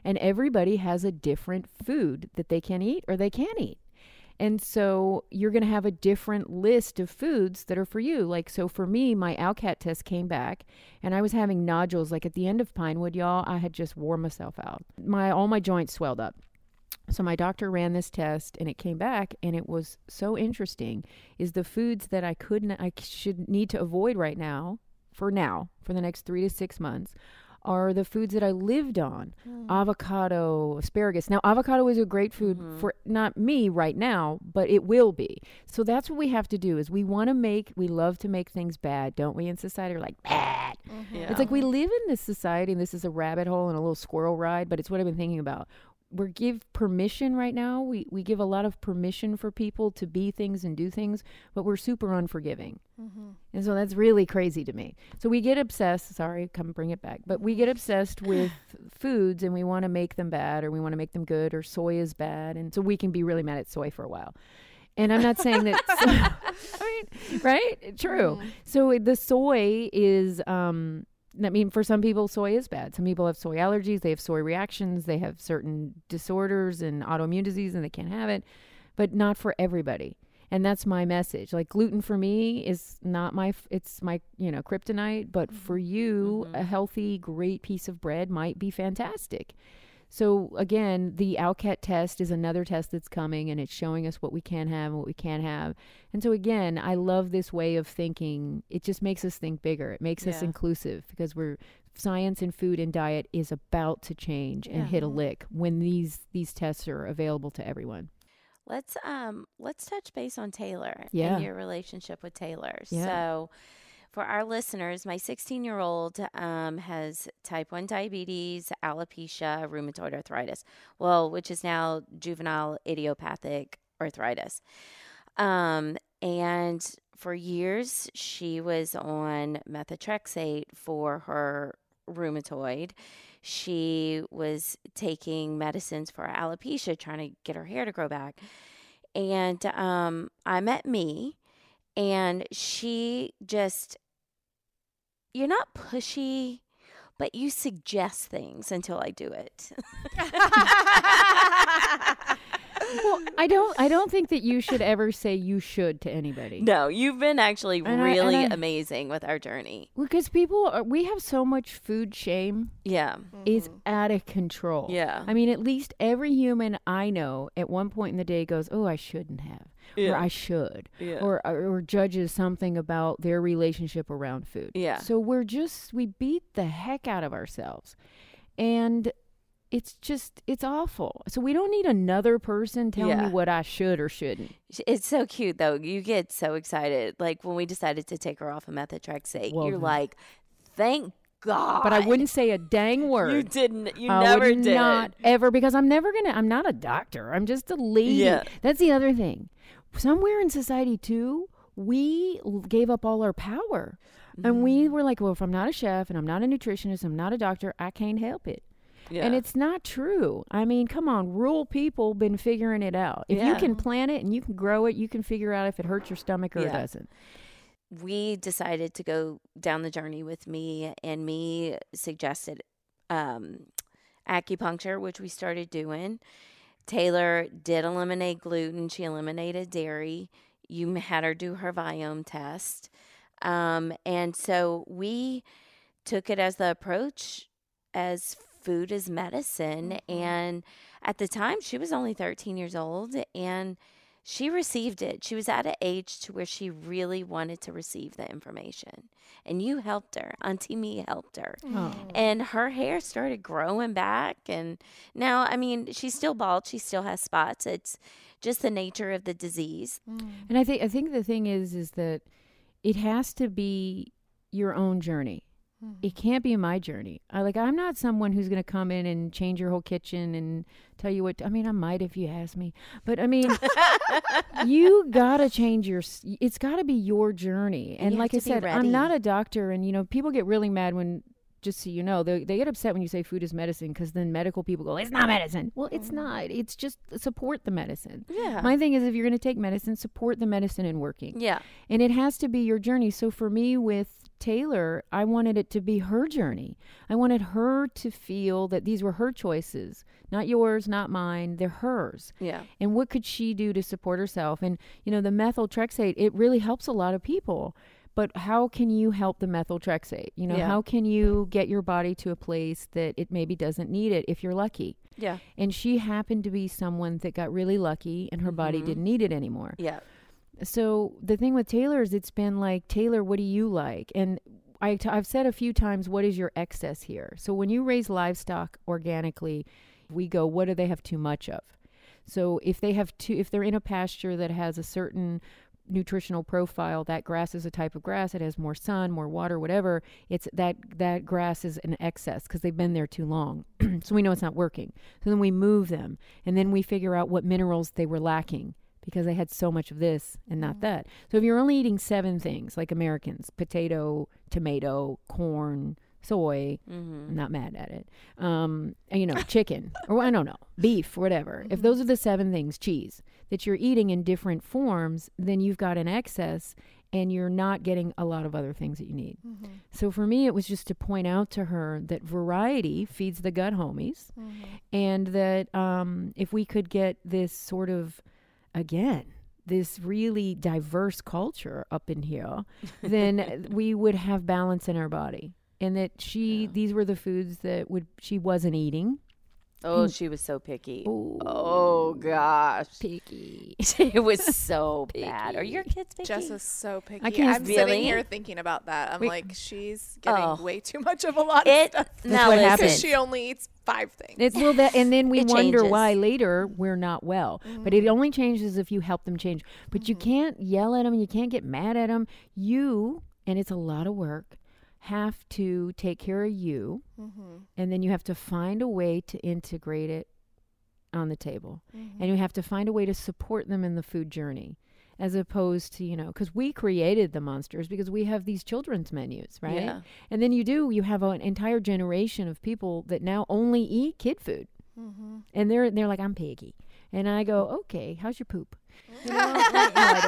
And everybody has a different food that they can eat or they can't eat. And so you're going to have a different list of foods that are for you. Like, so for me, my ALCAT test came back and I was having nodules. Like at the end of Pinewood, y'all, I had just wore myself out. My, all my joints swelled up. So my doctor ran this test and it came back and it was so interesting is the foods that I couldn't I should need to avoid right now for now for the next 3 to 6 months are the foods that I lived on. Hmm. Avocado, asparagus. Now avocado is a great food Mm-hmm. for not me right now, but it will be. So that's what we have to do is we want to make we love to make things bad, don't we in society? We're like bad. Yeah. It's like we live in this society, and this is a rabbit hole and a little squirrel ride, but it's what I've been thinking about. We give permission right now. We we give a lot of permission for people to be things and do things, but we're super unforgiving, and so that's really crazy to me. So we get obsessed. Sorry, come bring it back. But we get obsessed with foods, and we want to make them bad, or we want to make them good, or soy is bad, and so we can be really mad at soy for a while. And I'm not saying that. I mean, right? True. So the soy is. um I mean, for some people, soy is bad. Some people have soy allergies. They have soy reactions. They have certain disorders and autoimmune disease, and they can't have it. But not for everybody. And that's my message. Like gluten for me is not my. It's my you know kryptonite. But for mm-hmm. you, mm-hmm. a healthy, great piece of bread might be fantastic. So again, the ALCAT test is another test that's coming and it's showing us what we can have and what we can't have. And so again, I love this way of thinking. It just makes us think bigger. It makes us inclusive because we're science and food and diet is about to change and hit a lick when these these tests are available to everyone. Let's um let's touch base on Taylor Yeah. and your relationship with Taylor. Yeah. So for our listeners, my 16 year old um, has type 1 diabetes, alopecia, rheumatoid arthritis, well, which is now juvenile idiopathic arthritis. Um, and for years, she was on methotrexate for her rheumatoid. She was taking medicines for alopecia, trying to get her hair to grow back. And um, I met Mee, and she just, you're not pushy, but you suggest things until I do it. Well, I don't I don't think that you should ever say you should to anybody. no, you've been actually And really I- amazing with our journey. Because people are, we have so much food shame. Yeah. is mm-hmm. out of control. Yeah. I mean, at least every human I know at one point in the day goes, "Oh, I shouldn't have," or "I should," Yeah. or or judges something about their relationship around food. Yeah. So we're just we beat the heck out of ourselves, and it's just it's awful. So we don't need another person telling Yeah. me what I should or shouldn't. It's so cute though. You get so excited. Like when we decided to take her off of methotrexate, Well, you're like, "Thank God!" But I wouldn't say a dang word. You didn't. You I never would did. not ever because I'm never gonna. I'm not a doctor. I'm just a lady. Yeah. That's the other thing. Somewhere in society too, we gave up all our power, and we Mm-hmm. were like, "Well, if I'm not a chef and I'm not a nutritionist, I'm not a doctor, I can't help it." Yeah. And it's not true. I mean, come on, rural people been figuring it out. If you can plant it and you can grow it, you can figure out if it hurts your stomach or it doesn't. we decided to go down the journey with Mee, and Mee suggested um, acupuncture, which we started doing. Taylor did eliminate gluten. She eliminated dairy. You had her do her Viome test. Um, and so we took it as the approach as food is medicine. Mm-hmm. And at the time, she was only 13 years old and she received it. She was at an age to where she really wanted to receive the information. And you helped her. Auntie Mee helped her. Oh. And her hair started growing back. And now, I mean, she's still bald. She still has spots. It's just the nature of the disease. Mm. And I think I think the thing is is that it has to be your own journey. It can't be my journey. I like I'm not someone who's going to come in and change your whole kitchen and tell you what I mean I might if you ask me. But I mean you got to change your it's got to be your journey. And you like I to said, I'm not a doctor and you know people get really mad when just so you know, they, they get upset when you say food is medicine because then medical people go, it's not medicine. Well, it's not. It's just support the medicine. Yeah. My thing is, if you're going to take medicine, support the medicine in working. yeah. And it has to be your journey. So for me with Taylor, I wanted it to be her journey. I wanted her to feel that these were her choices, not yours, not mine. They're hers. Yeah. And what could she do to support herself? And you know, the methotrexate, it really helps a lot of people. But how can you help the methotrexate? You know, Yeah. how can you get your body to a place that it maybe doesn't need it if you're lucky? Yeah. And she happened to be someone that got really lucky and her body Mhm. didn't need it anymore. Yeah. So the thing with Taylor is it's been like, Taylor, what do you like? And I t- I've said a few times, what is your excess here? So when you raise livestock organically, we go, what do they have too much of? So if they have too, if they're in a pasture that has a certain nutritional profile, that grass is a type of grass. It has more sun, more water, whatever. It's that that grass is an excess because they've been there too long. so we know it's not working. So then we move them, and then we figure out what minerals they were lacking because they had so much of this and not that. So if you're only eating seven things like Americans, potato, tomato, corn, soy, Mm-hmm. I'm not mad at it. Um, and, you know, chicken or I don't know, beef, whatever. If those are the seven things, cheese that you're eating in different forms, then you've got an excess and you're not getting a lot of other things that you need. So for me, it was just to point out to her that variety feeds the gut homies, and that um, if we could get this sort of, again, this really diverse culture up in here, then we would have balance in our body. And that she, these were the foods that would she wasn't eating. Oh, she was so picky. Oh, Ooh. Oh gosh, Picky. it was so bad. Are your kids picky? Jess is so picky. I can't- I'm Really? sitting here thinking about that. I'm Wait. like, she's getting Oh. way too much of a lot it of stuff. now what happens. Because she only eats five things. It's well that, and then we It wonder changes. why later we're not well. But it mm-hmm. only changes if you help them change. But you mm-hmm. can't yell at them. You can't get mad at them. You and it's a lot of work. Have to take care of you, mm-hmm. and then you have to find a way to integrate it on the table, mm-hmm. and you have to find a way to support them in the food journey. As opposed to, you know, because we created the monsters because we have these children's menus, right? Yeah. And then you do, you have an entire generation of people that now only eat kid food. Mm-hmm. And they're they're like, I'm piggy. And I go, okay, how's your poop? You know, like, no, I,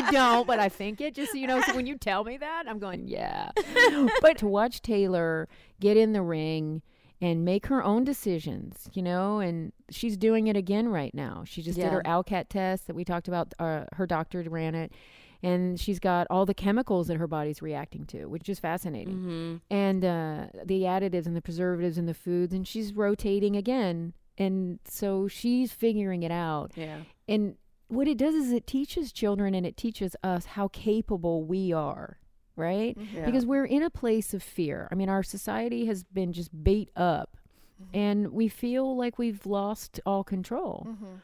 don't. I don't, but I think it. Just so you know, so when you tell me that, I'm going, yeah. but to watch Taylor get in the ring and make her own decisions, you know, and she's doing it again right now. She just did Yeah. her ALCAT test that we talked about. Uh, her doctor ran it, and she's got all the chemicals that her body's reacting to, which is fascinating Mm-hmm. and uh, the additives and the preservatives in the foods, and she's rotating again. And so she's figuring it out. Yeah. And what it does is it teaches children and it teaches us how capable we are, right? Mm-hmm. Yeah. Because we're in a place of fear. I mean, our society has been just beat up, mm-hmm. and we feel like we've lost all control, mm-hmm.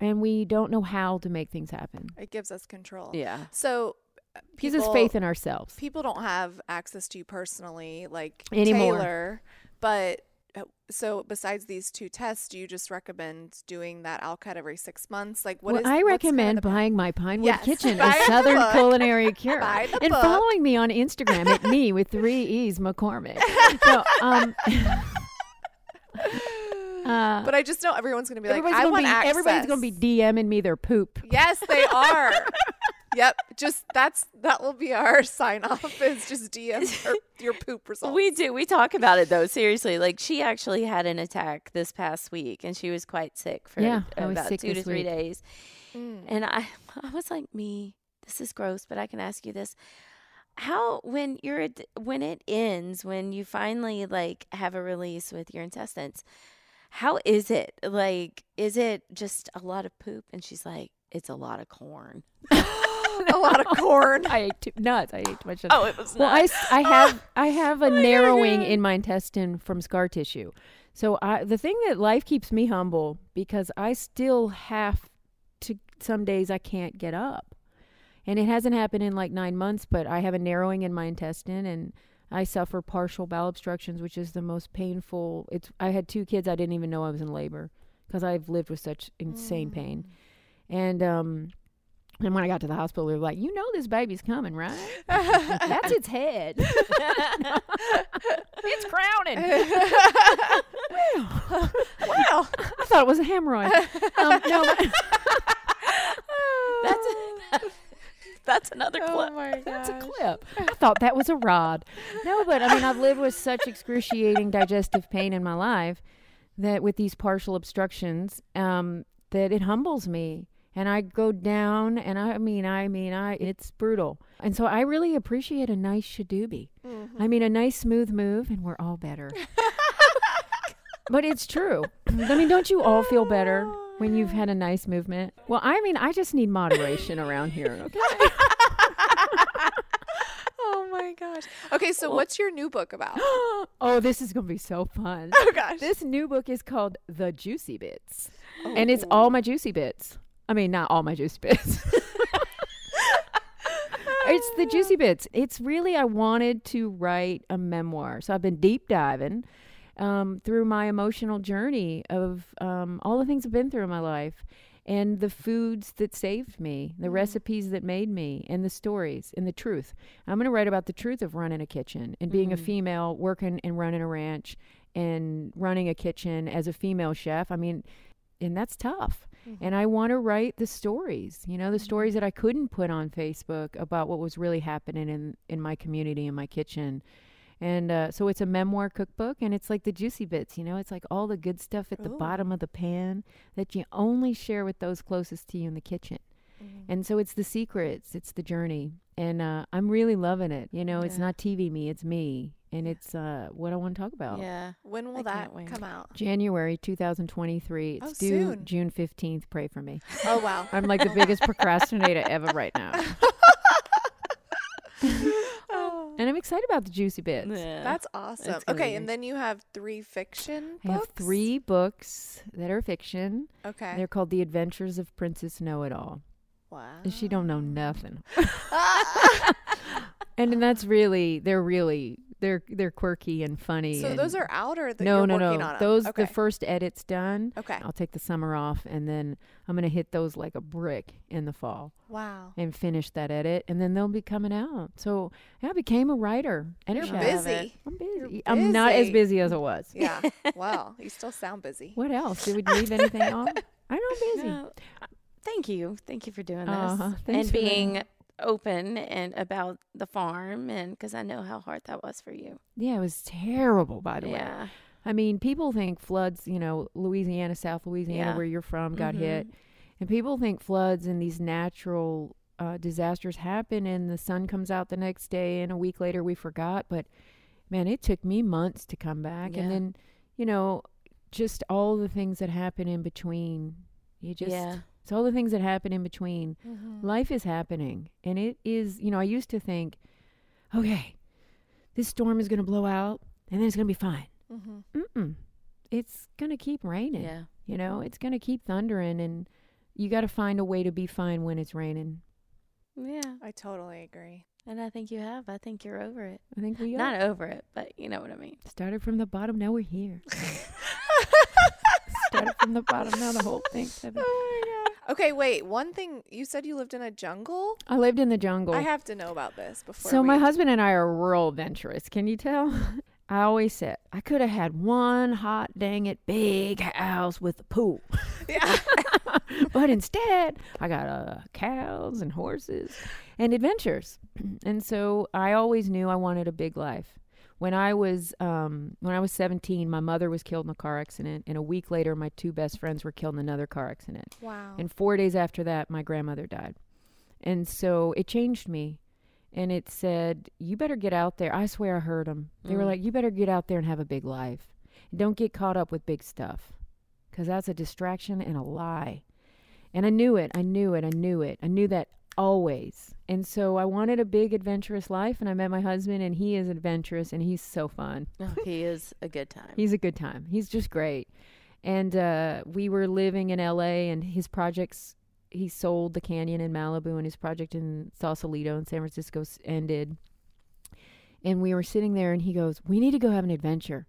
and we don't know how to make things happen. It gives us control. Yeah. So uh, Gives us faith in ourselves. people don't have access to you personally like Anymore. Taylor, but so besides these two tests, do you just recommend doing that ALCAT every six months? Like what well, is- I what's kind of recommend buying my Pinewood Yes, Kitchen, a Southern culinary cure, and book. following me on Instagram at Mee with three e's McCormick. So, um, uh, But I just know everyone's gonna be like, I want be access. everybody's gonna be DMing me their poop. Yes, they are. Yep. Just that's that will be our sign off is just DM or your poop results. We do. We talk about it though. Seriously, like she actually had an attack this past week, and she was quite sick for Yeah, about sick two to three week. days. Mm. And I, I was like, me. This is gross, but I can ask you this: How, when you're, when it ends, when you finally like have a release with your intestines, how is it? Like, is it just a lot of poop? And she's like, it's a lot of corn. a lot of corn. I ate too, nuts. I ate too much. Oh, it was Well, I, not. s- I have I have a my narrowing in my intestine from scar tissue. So I the thing that life keeps me humble because I still have to some days I can't get up. And it hasn't happened in like 9 months, but I have a narrowing in my intestine and I suffer partial bowel obstructions, which is the most painful. It's I had two kids I didn't even know I was in labor because I've lived with such insane pain. And um And when I got to the hospital, they were like, "You know, this baby's coming, right? That's its head. it's crowning." well, Wow. I thought it was a hemorrhoid. Um, no, That's that's another clip. oh That's a clip. I thought that was a rod. No, but I mean, I've lived with such excruciating digestive pain in my life that with these partial obstructions, um, that it humbles me. And I go down, and I mean, I mean, I it's brutal. And so I really appreciate a nice shadoobie. Mm-hmm. I mean, a nice smooth move, and we're all better. but it's true. I mean, don't you all feel better when you've had a nice movement? Well, I mean, I just need moderation around here. Okay. Oh my gosh. Okay, so what's your new book about? oh, this is going to be so fun. Oh gosh. This new book is called The Juicy Bits. Oh. And it's all my juicy bits. I mean, not all my juicy bits. it's the juicy bits. It's really, I wanted to write a memoir. So I've been deep diving um, through my emotional journey of um, all the things I've been through in my life and the foods that saved me, the recipes that made me, and the stories and the truth. I'm going to write about the truth of running a kitchen and being a female, working and running a ranch and running a kitchen as a female chef. I mean, and that's tough. And I want to write the stories, you know, the stories that I couldn't put on Facebook about what was really happening in in my community in my kitchen. And uh, so it's a memoir cookbook, and it's like the juicy bits, you know, it's like all the good stuff at the bottom of the pan that you only share with those closest to you in the kitchen. And so it's the secrets, it's the journey, and uh, I'm really loving it. You know, it's not TV me, it's me, and it's uh, what I want to talk about. Yeah. when will I that come out? January 2023. It's Oh, due soon. June 15th. Pray for me. Oh wow. I'm like the biggest procrastinator ever right now. Oh, And I'm excited about the juicy bits. Yeah. that's awesome. It's gonna Okay, be and then you have three fiction I have three books that are fiction. Okay. They're called The Adventures of Princess Know It All. wow. And she don't know nothing. and then that's really they're really they're they're quirky and funny. So and those are out or that no you're no working no those okay. the first edit's done. Okay. I'll take the summer off and then I'm gonna hit those like a brick in the fall. Wow. and finish that edit, and then they'll be coming out. So yeah, I became a writer and a You're chef. busy. I'm busy. You're I'm not as busy. busy as I was. Yeah. well, You still sound busy. What else? Did we leave anything off? I know I'm busy. No, uh, thank you. Thank you for doing this Uh-huh. And being. that. Open and about the farm and because I know how hard that was for you. Yeah, it was terrible, by the way. Yeah. I mean, people think floods, you know, Louisiana, South Louisiana, Yeah. where you're from, got Mhm. hit. And people think floods and these natural uh, disasters happen and the sun comes out the next day and a week later we forgot. But man, it took me months to come back. Yeah. And then, you know, just all the things that happen in between. You just, yeah. It's all the things that happen in between. Mm-hmm. Life is happening. And it is, you know, I used to think, okay, this storm is going to blow out and then it's going to be fine. Mm-hmm. Mm-mm. It's going to keep raining. Yeah. You know, it's going to keep thundering and you got to find a way to be fine when it's raining. Yeah. I totally agree. And I think you have. I think you're over it. I think we are. Not over it, but you know what I mean. Started from the bottom, now we're here. Started from the bottom, now the whole thing. Oh my god. Okay, wait. One thing you said you lived in a jungle. I lived in the jungle. I have to know about this before. so we... my husband and I are real adventurous. Can you tell? I always said I could have had one hot dang it big house with a pool. Yeah. but instead, I got uh, cows and horses and adventures. and so I always knew I wanted a big life. When I was um, when I was 17, my mother was killed in a car accident, and a week later, my two best friends were killed in another car accident. Wow. And four days after that, my grandmother died. And so it changed me. And it said, You better get out there. I swear I heard them. They were Mm. like, You better get out there and have a big life. Don't get caught up with big stuff because that's a distraction and a lie. And I knew it. I knew it. I knew it. I knew that always. And so I wanted a big, adventurous life. And I met my husband, and he is adventurous and he's so fun. Oh, he is a good time. He's a good time. He's just great. And uh, we were living in LA, and his projects, he sold the canyon in Malibu, and his project in Sausalito in San Francisco ended. And we were sitting there, and he goes, We need to go have an adventure.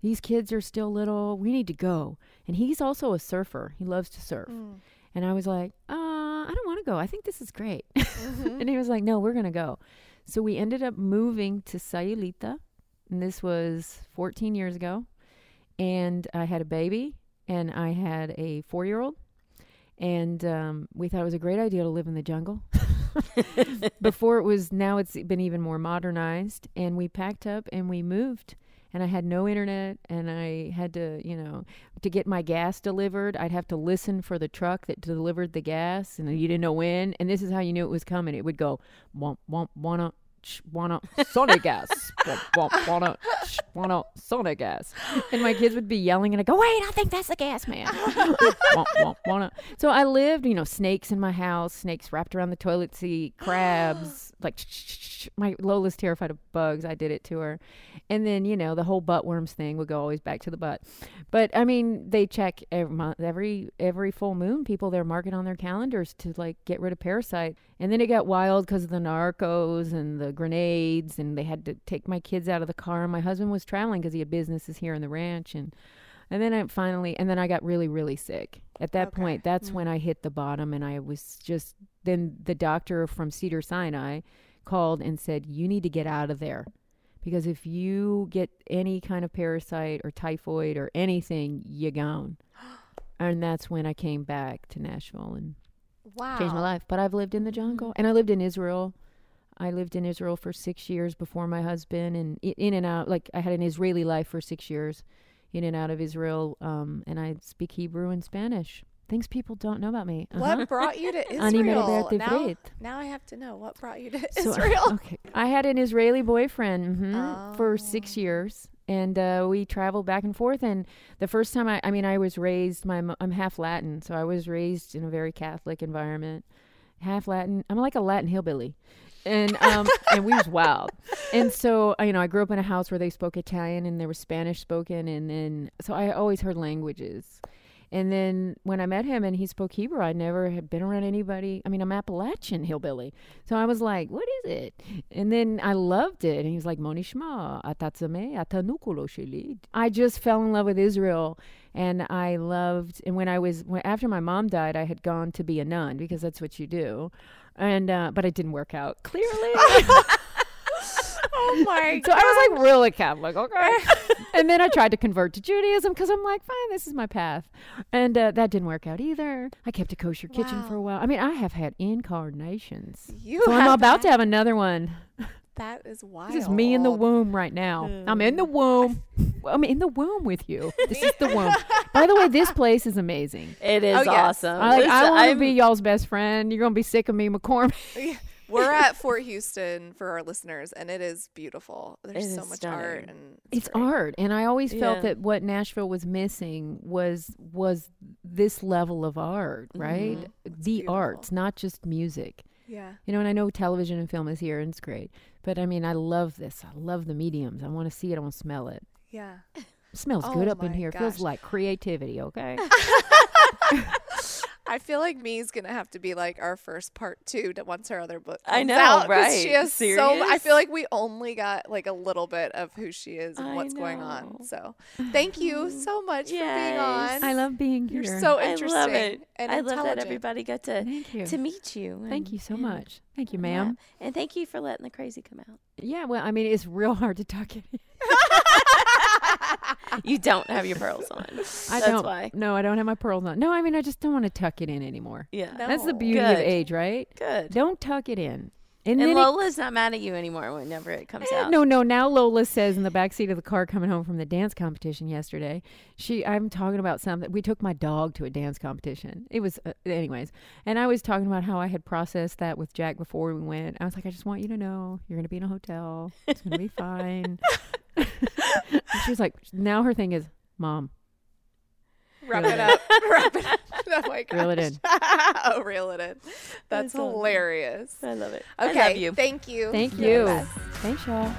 These kids are still little. We need to go. And he's also a surfer, he loves to surf. Mm. And I was like, uh, I don't want to go. I think this is great. and he was like, no, we're going to go. So we ended up moving to Sayulita. And this was 14 years ago. And I had a baby and I had a four year old. And um, we thought it was a great idea to live in the jungle. Before it was, now it's been even more modernized. And we packed up and we moved. And I had no internet, and I had to, you know, to get my gas delivered, I'd have to listen for the truck that delivered the gas, and you didn't know when. And this is how you knew it was coming. It would go, womp, womp, wanna, wanna, Sonic gas, wanna, wanna, Sonic gas. And my kids would be yelling, and I go, wait, I think that's the gas man. wanna. So I lived, you know, snakes in my house, snakes wrapped around the toilet seat, crabs, like, my Lola's terrified of bugs. I did it to her. And then, you know, the whole butt worms thing would go always back to the butt. But I mean, they check every month, every every full moon. People they're marking on their calendars to like get rid of parasite. And then it got wild because of the narcos and the grenades, and they had to take my kids out of the car. My husband was traveling because he had businesses here in the ranch, and and then I finally, and then I got really, really sick. At that Okay. point, that's hmm. when I hit the bottom, and I was just. Then the doctor from Cedar Sinai called and said, "You need to get out of there." because if you get any kind of parasite or typhoid or anything, you're gone. And that's when I came back to Nashville and Wow. changed my life. But I've lived in the jungle mm-hmm. and I lived in Israel. I lived in Israel for six years before my husband, and in and out. Like I had an Israeli life for six years, in and out of Israel. Um, and I speak Hebrew and Spanish. Things people don't know about me. Uh-huh. What brought you to Israel? now, now I have to know what brought you to so uh, Israel. I, okay, I had an Israeli boyfriend mm-hmm, oh. for six oh. years, and uh, we traveled back and forth. And the first time I, I mean, I was raised. My I'm half Latin, so I was raised in a very Catholic environment half Latin. I'm like a Latin hillbilly and um, and we was wild. And so uh, you know, I grew up in a house where they spoke Italian and there was Spanish spoken, and then so I always heard languages. And then when I met him and he spoke Hebrew, I never had been around anybody. I mean, I'm Appalachian hillbilly. So I was like, what is it? And then I loved it. And he was like, Moni Shma, atatzame, atanukulo sheli. I just fell in love with Israel. And I loved, and when I was, when, after my mom died, I had gone to be a nun because that's what you do. And, uh, but it didn't work out, clearly. oh my So I was like really Catholic, okay? and then I tried to convert to Judaism because I'm like, fine, this is my path. And uh, that didn't work out either. I kept a kosher kitchen for a while. I mean, I have had incarnations. You So I'm about to have another one. That is wild. This is me in the womb right now. I'm in the hmm. womb. I'm in the womb with you. This is the womb. By the way, this place is amazing. It is Oh, yes. awesome. I, like, I want to be y'all's best friend. You're gonna be sick of me, McCormick. We're at Fort Houston for our listeners, and it is beautiful. There's It so is much art, and it's great. art and i always felt Yeah. that what nashville was missing was was this level of art right mm-hmm. the beautiful. arts not just music Yeah. you know and i know television and film is here and it's great but i mean i love this. I love the mediums. I want to see it i want to smell it. Yeah. it smells Oh good up in here. It feels like creativity okay I feel like Mee's gonna have to be like our first part two to once her other book. I comes know, out, 'cause right? She has so. I feel like we only got like a little bit of who she is and I what's going on. So, thank you mm-hmm. so much for being Yes. on. i love being here You're so interesting. I interesting love it. and I love that everybody got to thank you to meet you. thank you so much thank you yeah. ma'am And thank you for letting the crazy come out. yeah well i mean it's real hard to talk it You don't have your pearls on. i That's don't why. no i don't have my pearls on no i mean i just don't want to tuck it in anymore Yeah. No. That's the beauty of age, right? Good. Don't tuck it in. And, And then it- Lola's not mad at you anymore whenever it comes Eh, out. no, no. Now Lola says in the back seat of the car coming home from the dance competition yesterday, she I'm talking about something. We took my dog to a dance competition. It was, uh, anyways, and I was talking about how I had processed that with Jack before we went. I was like, I just want you to know you're gonna be in a hotel. It's gonna be fine. And she was like, now her thing is, Mom, Wrap it it up. Wrap it up. Oh my gosh. Reel it in. oh, reel it in. That's That's awesome. hilarious. I love it. Okay. I love you. Thank you. thank You're the you. best. Thanks, y'all.